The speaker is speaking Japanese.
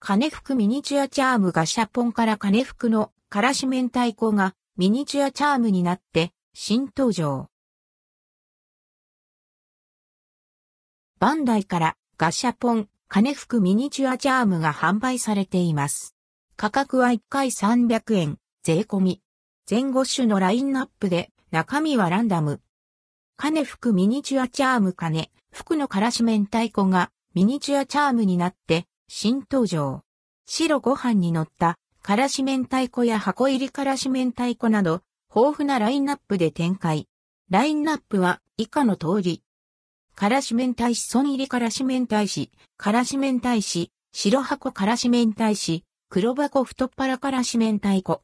金福ミニチュアチャームがシャポンから金福のからし明太子がミニチュアチャームになって新登場。バンダイからガシャポン、金福ミニチュアチャームが販売されています。価格は1回300円、税込み。全5種のラインナップで中身はランダム。金福ミニチュアチャーム金、福のからし明太子がミニチュアチャームになって新登場。白ご飯に乗ったからし明太子や箱入りからし明太子など豊富なラインナップで展開。ラインナップは以下の通り。からし明太子損入りからし明太子、からし明太子、白箱からし明太子、黒箱太っ腹からし明太子、